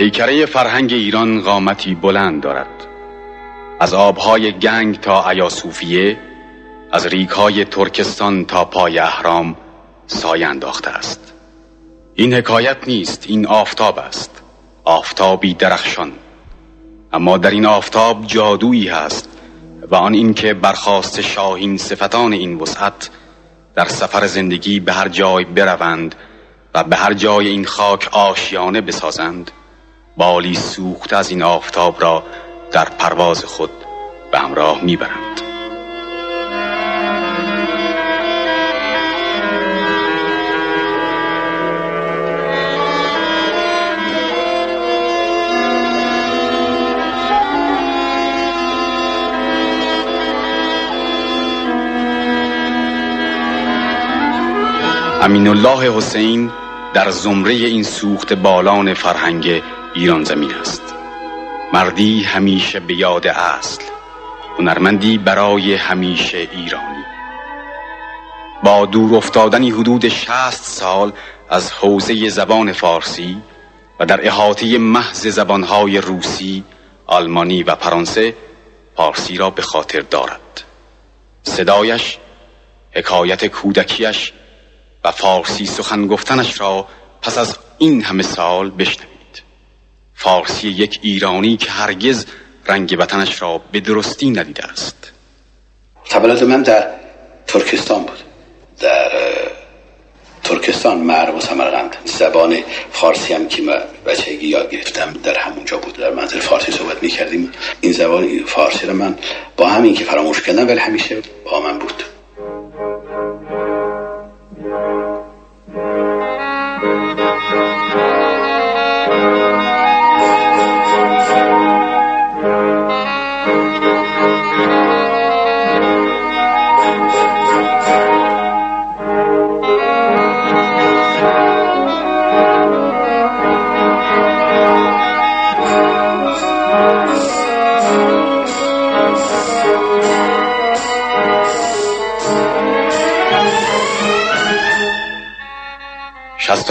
پیکره فرهنگ ایران قامتی بلند دارد. از آبهای گنگ تا ایاسوفیه از ریکهای ترکستان تا پای اهرام سایه انداخته است. این حکایت نیست این آفتاب است. آفتابی درخشان. اما در این آفتاب جادویی هست و آن اینکه برخواست شاهین صفتان این وسعت در سفر زندگی به هر جای بروند و به هر جای این خاک آشیانه بسازند. بالی سوخت از این آفتاب را در پرواز خود به همراه می‌برند. امین الله حسین در زمره این سوخت بالان فرهنگ ایران زمین است. مردی همیشه به یاد اصل هنرمندی برای همیشه ایرانی. با دور افتادنی حدود شست سال از حوزه زبان فارسی و در احاطه محض زبانهای روسی، آلمانی و فرانسه فارسی را به خاطر دارد. صدایش حکایت کودکیش و فارسی سخن گفتنش را پس از این همه سال بشنوید. فارسی یک ایرانی که هرگز رنگ وطنش را به درستی ندیده است. تولد من در ترکستان بود. در ترکستان معرب و سمرقند زبان فارسی هم که من بچگی یاد گرفتم در همونجا بود در منزل فارسی صحبت می کردیم این زبان فارسی رو من با همین که فراموش کردم ولی همیشه با من بود.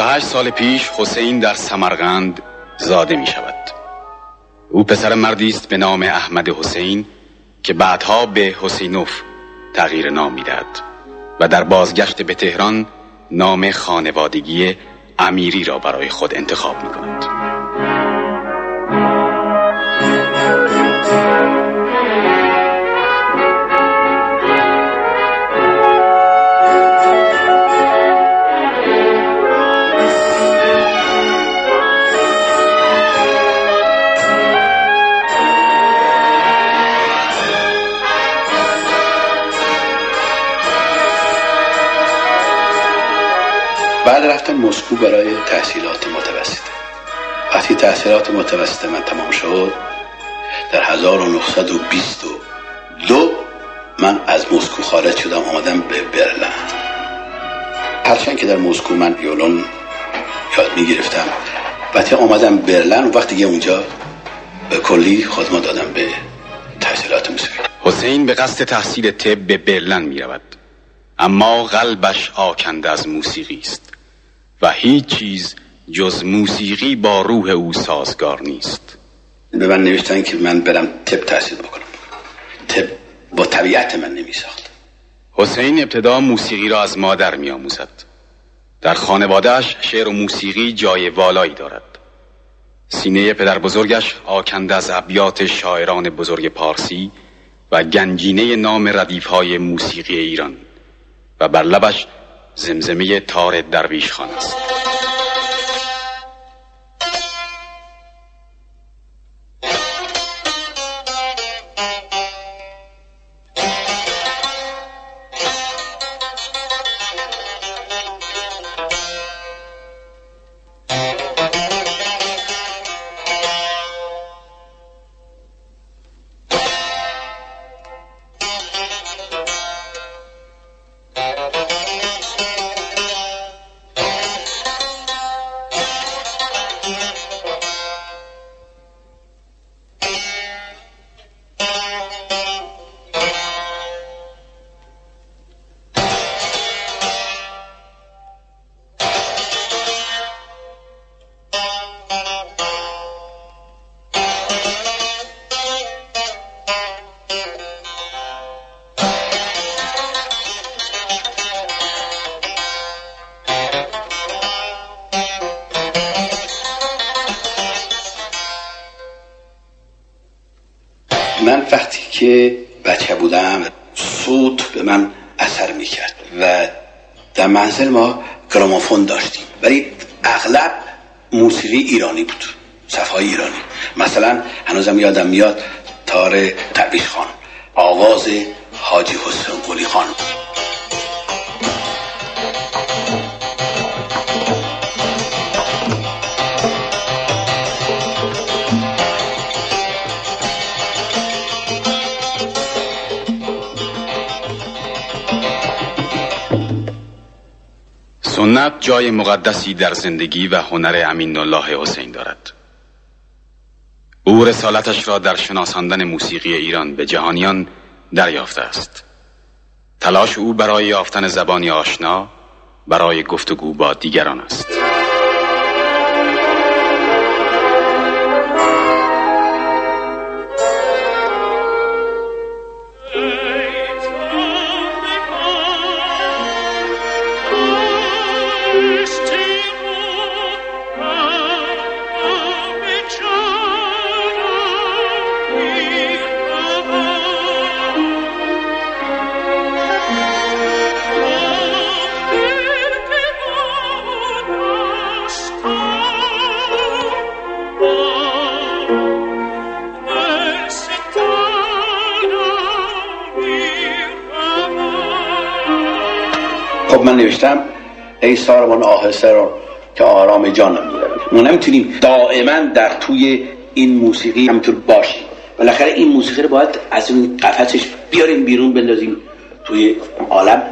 هشت سال پیش حسین در سمرقند زاده می شود او پسر مردی است به نام احمد حسین که بعدها به حسینوف تغییر نام می‌دهد و در بازگشت به تهران نام خانوادگی امیری را برای خود انتخاب می کند. بعد رفتم مسکو برای تحصیلات متوسطه وقتی تحصیلات متوسطه من تمام شد در 1922 من از مسکو خارج شدم آمدم به برلن. هرچند که در مسکو من یولون یاد می گرفتم وقتی آمدم برلن وقتی که اونجا به کلی خودم دادم به تحصیلات موسیقی حسین به قصد تحصیل طب به برلن می رود اما قلبش آکنده از موسیقی است. و هیچ چیز جز موسیقی با روح او سازگار نیست. به من نوشتن که من برم تب تحصیل بکنم. تب با طبیعت من نمی ساخت حسین ابتدا موسیقی را از مادر می آموزد در خانوادهش شعر و موسیقی جای والایی دارد. سینه پدر بزرگش آکنده از ابیات شاعران بزرگ پارسی و گنجینه نام ردیف های موسیقی ایران و بر لبش زمزمه تار درویش خان است. منزل ما گرامافون داشتیم. ولی اغلب موسیقی ایرانی بود. صفهای ایرانی. مثلا هنوزم یادم میاد تار تبریش خان. آواز حاجی حسین قلی خان سنت جای مقدسی در زندگی و هنر امین الله حسین دارد. او رسالتش را در شناساندن موسیقی ایران به جهانیان دریافته است. تلاش او برای یافتن زبانی آشنا برای گفتگو با دیگران است. خب من نوشتم ای ساربان آهسته رو که آرام جانم ما نمی‌تونیم دائما در توی این موسیقی همینطور باشیم. بالاخره این موسیقی رو باید از این قفسش بیاریم بیرون بندازیم توی عالم.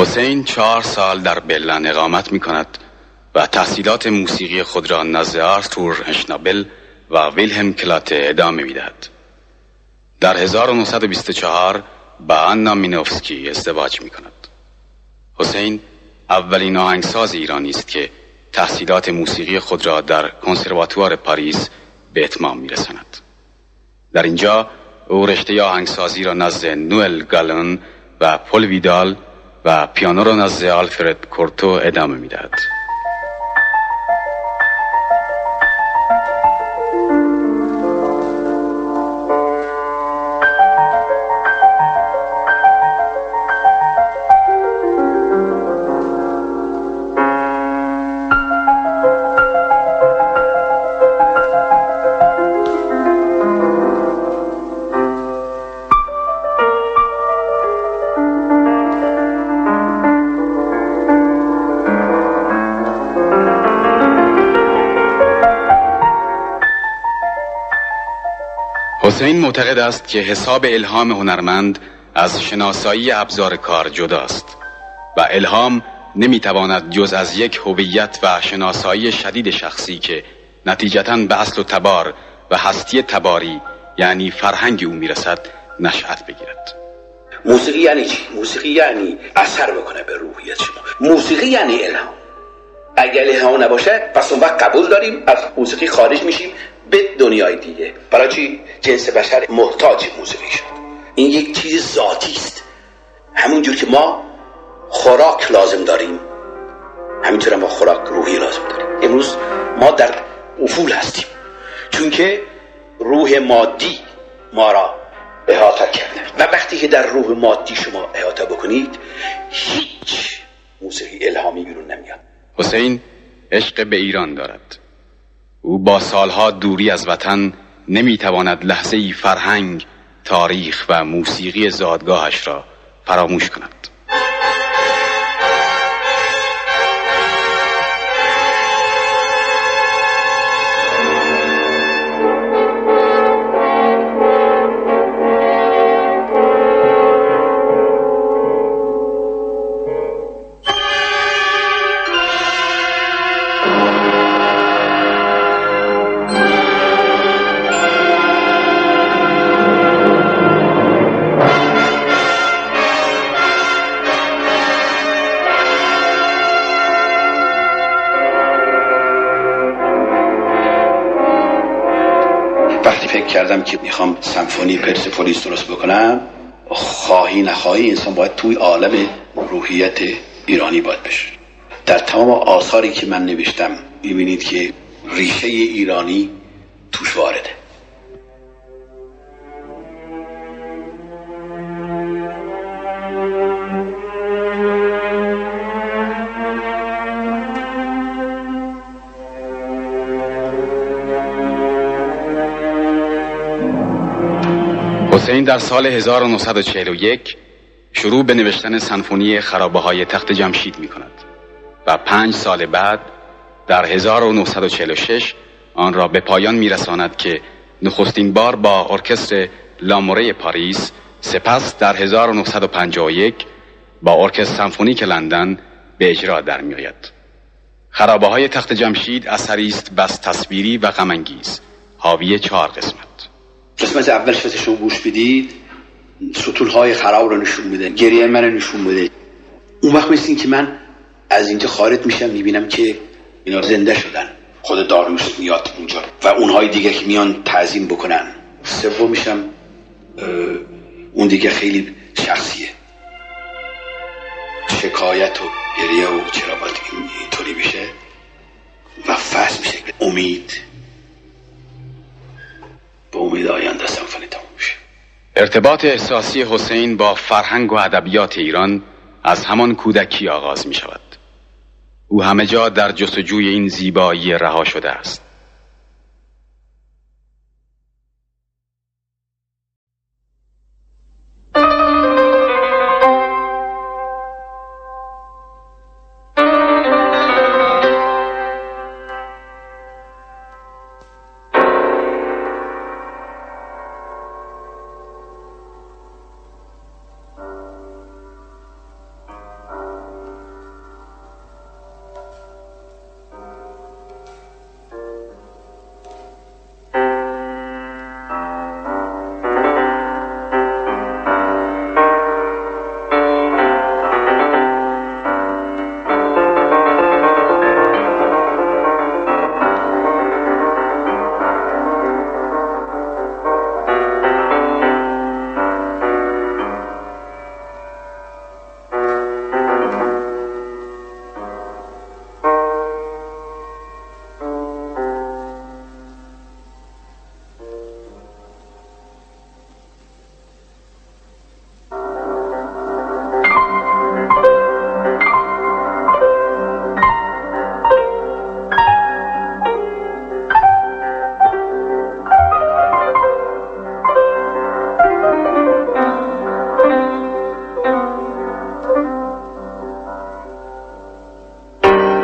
حسین چهار سال در بلن اقامت می کند و تحصیلات موسیقی خود را نزد آرتور اشنابل و ویلهم کلاته ادامه می دهد. در 1924 با آنا مینوفسکی ازدواج می کند. حسین اولین آهنگساز ایرانی است که تحصیلات موسیقی خود را در کنسرواتوار پاریس به اتمام می رسند. در اینجا او رشته آهنگسازی را نزد نوئل گالون و پل ویدال و پیانو را نزد آلفرد کورتو ادامه می‌دهد. حسین معتقد است که حساب الهام هنرمند از شناسایی ابزار کار جداست و الهام نمی‌تواند جز از یک هویت و شناسایی شدید شخصی که نتیجتا به اصل و تبار و هستی تباری یعنی فرهنگ او می‌رسد نشأت بگیرد. موسیقی یعنی چی؟ موسیقی یعنی اثر بکنه به روحیت شما. موسیقی یعنی الهام. اگر الهام نباشه پس اون وقت قبول داریم از موسیقی خارج میشیم. به دنیای دیگه. برای چی؟ جنس بشر محتاج موسیقی شد. این یک چیز ذاتی است. همونجور که ما خوراک لازم داریم همینطور ما خوراک روحی لازم داریم. امروز ما در افول هستیم. چون که روح مادی ما را احاطه کرده. و وقتی که در روح مادی شما احاطه بکنید هیچ موسیقی الهامی بیرون نمیاد. حسین عشق به ایران دارد. او با سالها دوری از وطن نمی‌تواند لحظه ای فرهنگ تاریخ و موسیقی زادگاهش را فراموش کند. کردم که می‌خوام سمفونی پرسپولیس درست بکنم. خواهی نخواهی انسان باید توی عالم روحیت ایرانی باید بشه. در تمام آثاری که من نوشتم می‌بینید که ریشه ایرانی توش وارده. حسین در سال 1941 شروع به نوشتن سنفونی خرابه های تخت جمشید می کند و پنج سال بعد در 1946 آن را به پایان می رساند که نخستین بار با ارکستر لاموره پاریس سپس در 1951 با ارکستر سمفونیک لندن به اجرا در می آید. خرابه های تخت جمشید اثری است بس تصویری و غمانگیز حاوی چهار قسمت قسمت اول شما شما گوش بدید سطول های خراب رو نشون میده گریه من رو نشون میده. اون وقت مثل که من از اینجا خارج میشم می‌بینم که اینا زنده شدن. خود داروش میاد اونجا و اونهای دیگه که میان تعظیم بکنن. سوم میشم اون دیگه خیلی شخصیه. شکایت و گریه و چرا باید اینطوری بشه و فصل میشه. امید به امید آینده سمفونی تموم میشه ارتباط احساسی حسین با فرهنگ و ادبیات ایران از همان کودکی آغاز می شود او همه جا در جستجوی این زیبایی رها شده است.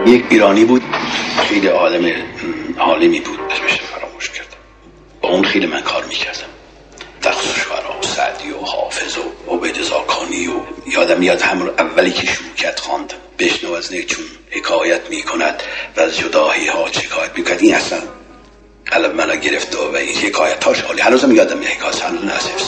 یک ایرانی بود خیلی آدم عالمی بود اسمش فراموش کردم. با اون خیلی من کار می‌کردم. خصوص شعرا سعدی و حافظ و عبید زاکانی و یادم میاد همون اولی که شروع کرد خواند بشنو از چون حکایت می‌کند و از جداهی ها شکایت می‌کند. این اصلا قلب منو گرفت و این حکایت هاش حالی. هنوزم یادم حکایت. هنوز نصیب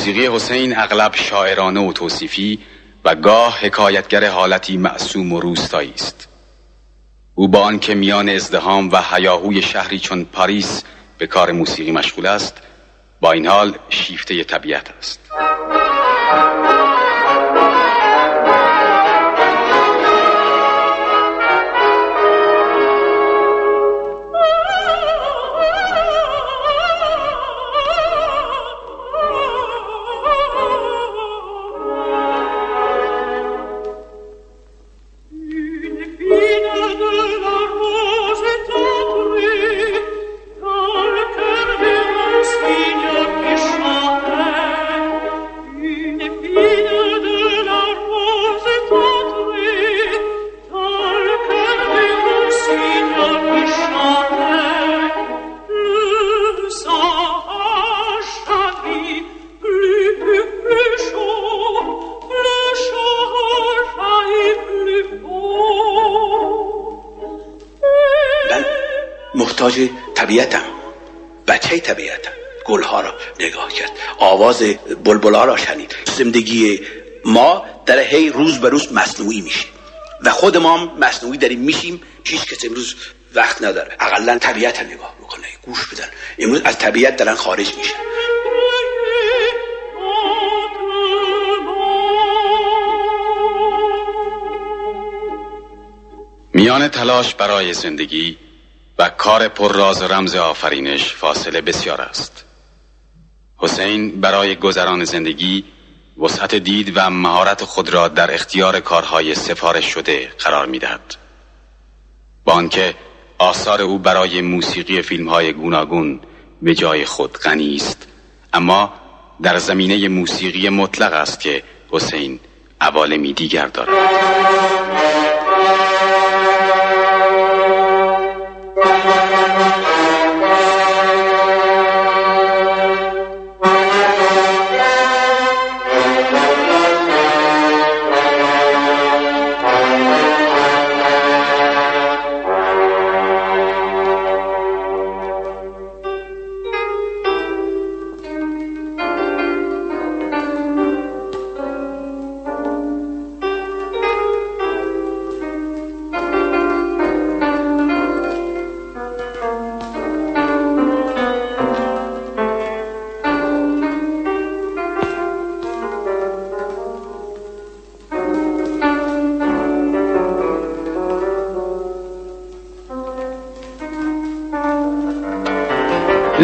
موسیقی حسین اغلب شاعرانه و توصیفی و گاه حکایتگر حالتی معصوم و روستایی است. او با آنکه میان ازدهام و حیاهوی شهری چون پاریس به کار موسیقی مشغول است با این حال شیفته طبیعت است. محتاج طبیعتم. بچه طبیعتم. گلها را نگاه کرد. آواز بلبلا را شنید. زندگی ما در هی روز به روز مصنوعی میشه. و خود ما هم مصنوعی داریم. میشیم. هیچ کس امروز وقت نداره. اقلا طبیعت نگاه بکنه. گوش بدن. امروز از طبیعت دارن خارج میشن. میان تلاش برای زندگی و کار پر راز رمز آفرینش فاصله بسیار است. حسین برای گذران زندگی وسعت دید و مهارت خود را در اختیار کارهای سفارش شده قرار می‌دهد. با آنکه آثار او برای موسیقی فیلم های گوناگون به جای خود غنی است اما در زمینه موسیقی مطلق است که حسین عوالمی دیگر دارد.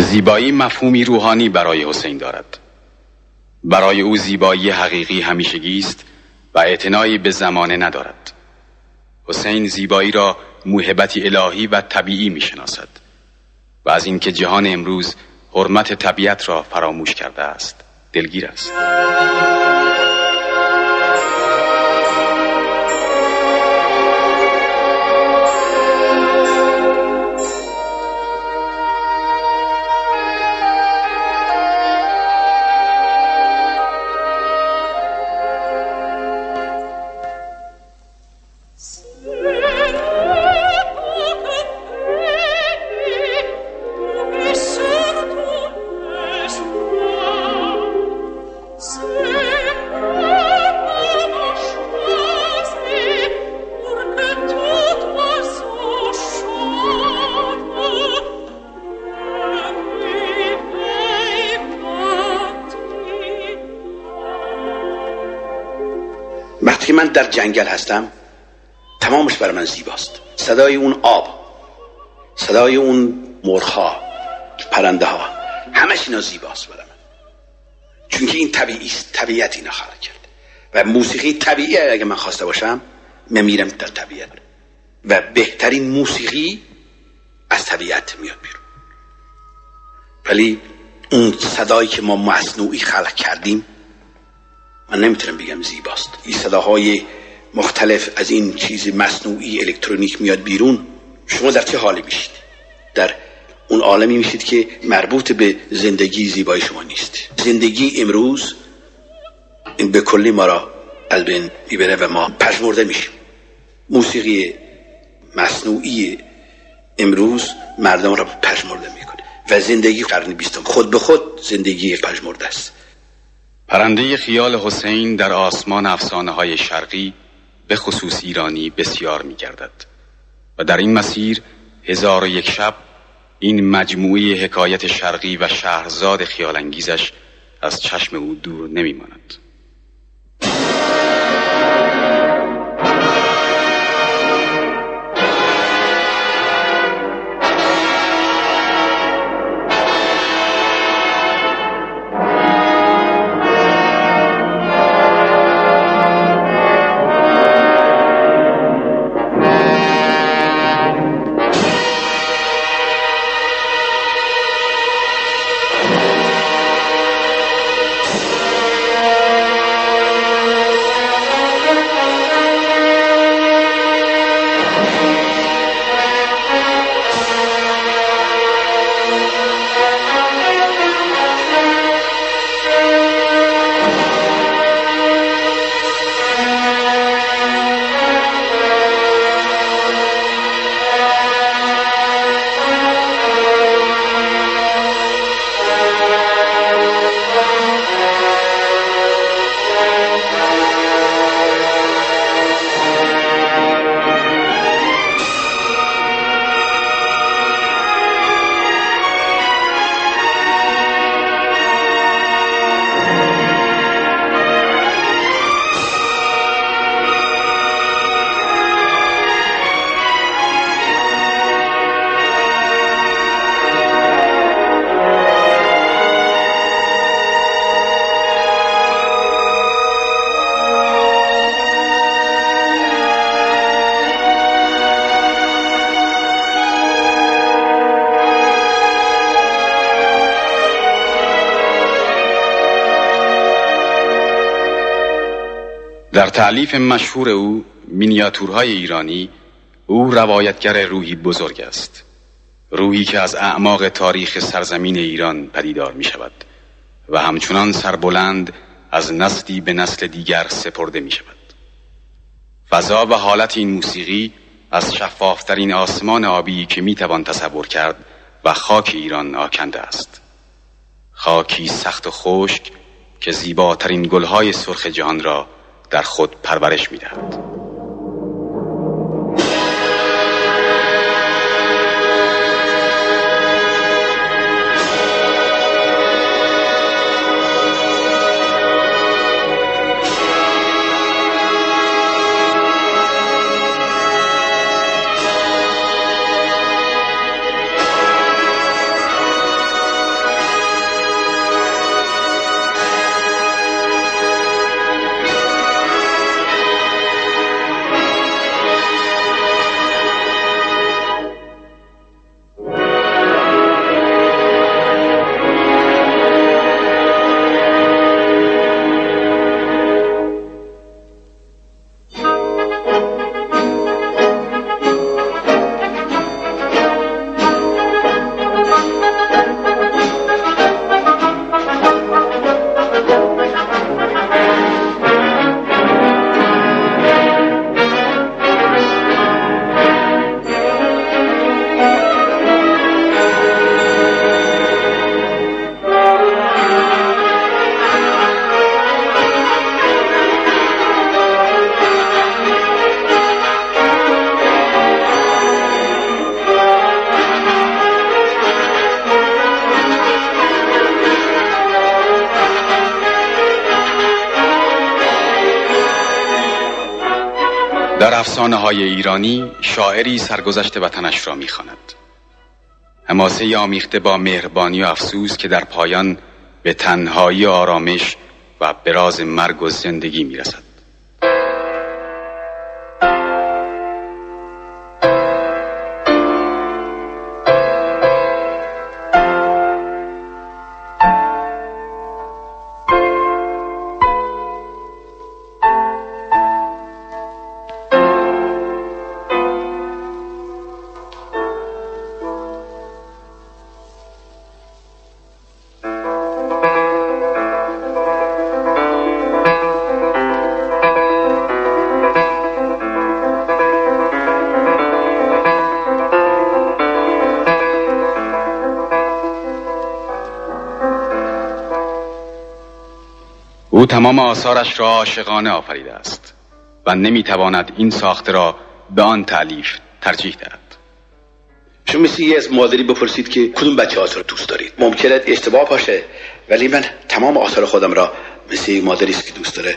زیبایی مفهومی روحانی برای حسین دارد. برای او زیبایی حقیقی همیشگی است و اعتنایی به زمانه ندارد. حسین زیبایی را موهبتی الهی و طبیعی می شناسد و از اینکه جهان امروز حرمت طبیعت را فراموش کرده است دلگیر است. در جنگل هستم تمامش برای من زیباست. صدای اون آب صدای اون مرخا پرنده ها همش اینا زیباست برای من. چون این طبیعی است طبیعت اینا خلق کرد. و موسیقی طبیعی اگه من خواسته باشم من میرم در طبیعت. و بهترین موسیقی از طبیعت میاد بیرون. ولی اون صدایی که ما مصنوعی خلق کردیم من نمی‌تونم بگم زیباست. این صداهای مختلف از این چیز مصنوعی الکترونیک میاد بیرون. شما در چه حالی میشید؟ در اون عالمی میشید که مربوط به زندگی زیبای شما نیست. زندگی امروز این به کلی ما را از بین می‌بره و ما پژمرده میشیم. موسیقی مصنوعی امروز مردم را پژمرده می‌کنه. و زندگی قرن بیستم. خود به خود زندگی پژمرده است. پرنده خیال حسین در آسمان افسانه های شرقی به خصوص ایرانی بسیار می گردد و در این مسیر هزار و یک شب این مجموعه حکایت شرقی و شهرزاد خیالانگیزش از چشم او دور نمی ماند. تعلیف مشهور او مینیاتورهای ایرانی او روایتگر روحی بزرگ است. روحی که از اعماق تاریخ سرزمین ایران پدیدار می شود و همچنان سربلند از نسلی به نسل دیگر سپرده می شود فضا و حالت این موسیقی از شفافترین آسمان آبی که می توان تصور کرد و خاک ایران آکنده است. خاکی سخت و خشک که زیباترین گلهای سرخ جهان را در خود پرورش می افسانه های ایرانی شاعری سرگذشت وطنش را می‌خواند. حماسه آمیخته با مهربانی و افسوس که در پایان به تنهایی آرامش و براز مرگ و زندگی می‌رسد تمام آثارش را عاشقانه آفریده است و نمی‌تواند این ساخته را به آن تعلیف ترجیح دهد. شما مثل یه از مادری بپرسید که کدوم بچه آثار دوست دارید؟ ممکنه اشتباه باشه ولی من تمام آثار خودم را مثل مادری است که دوست داره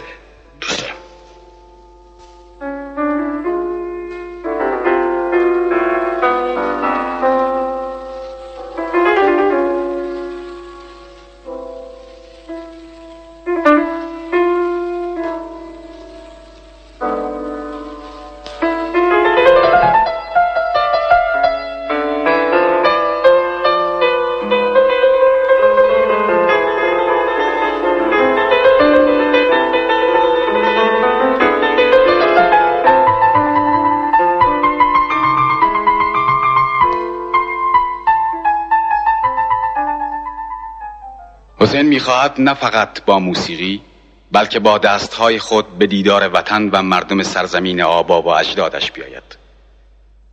حسین می‌خواهد نه فقط با موسیقی بلکه با دستهای خود به دیدار وطن و مردم سرزمین آبا و اجدادش بیاید.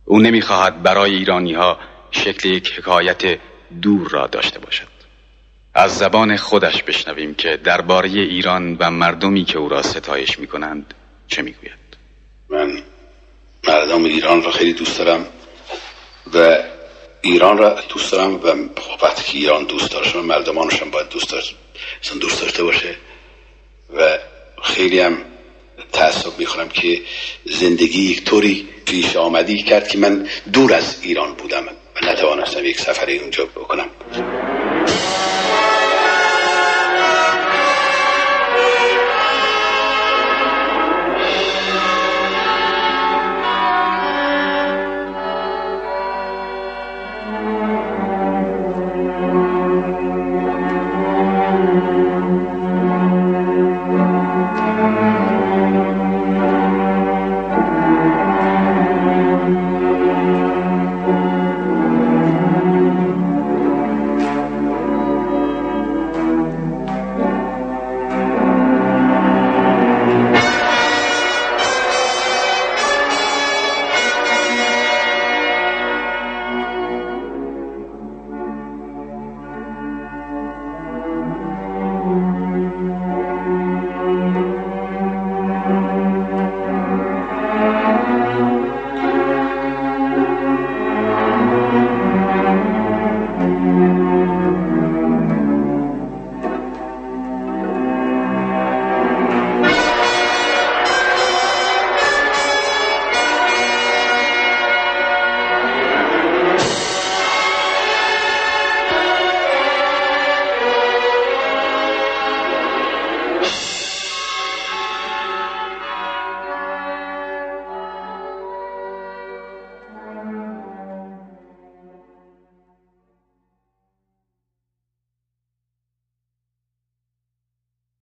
او نمی‌خواهد برای ایرانی ها شکل یک حکایت دور را داشته باشد. از زبان خودش بشنویم که درباره ایران و مردمی که او را ستایش می‌کنند چه می‌گوید. من مردم ایران را خیلی دوست دارم و ایران را دوست دارم و وقتی که ایران دوست مردمانش هم باید دوست داشت دوست داشته باشه. و خیلی هم تعصب می‌خورم که زندگی یک طوری پیش آمدی کرد که من دور از ایران بودم و نتوانستم یک سفری اونجا بکنم.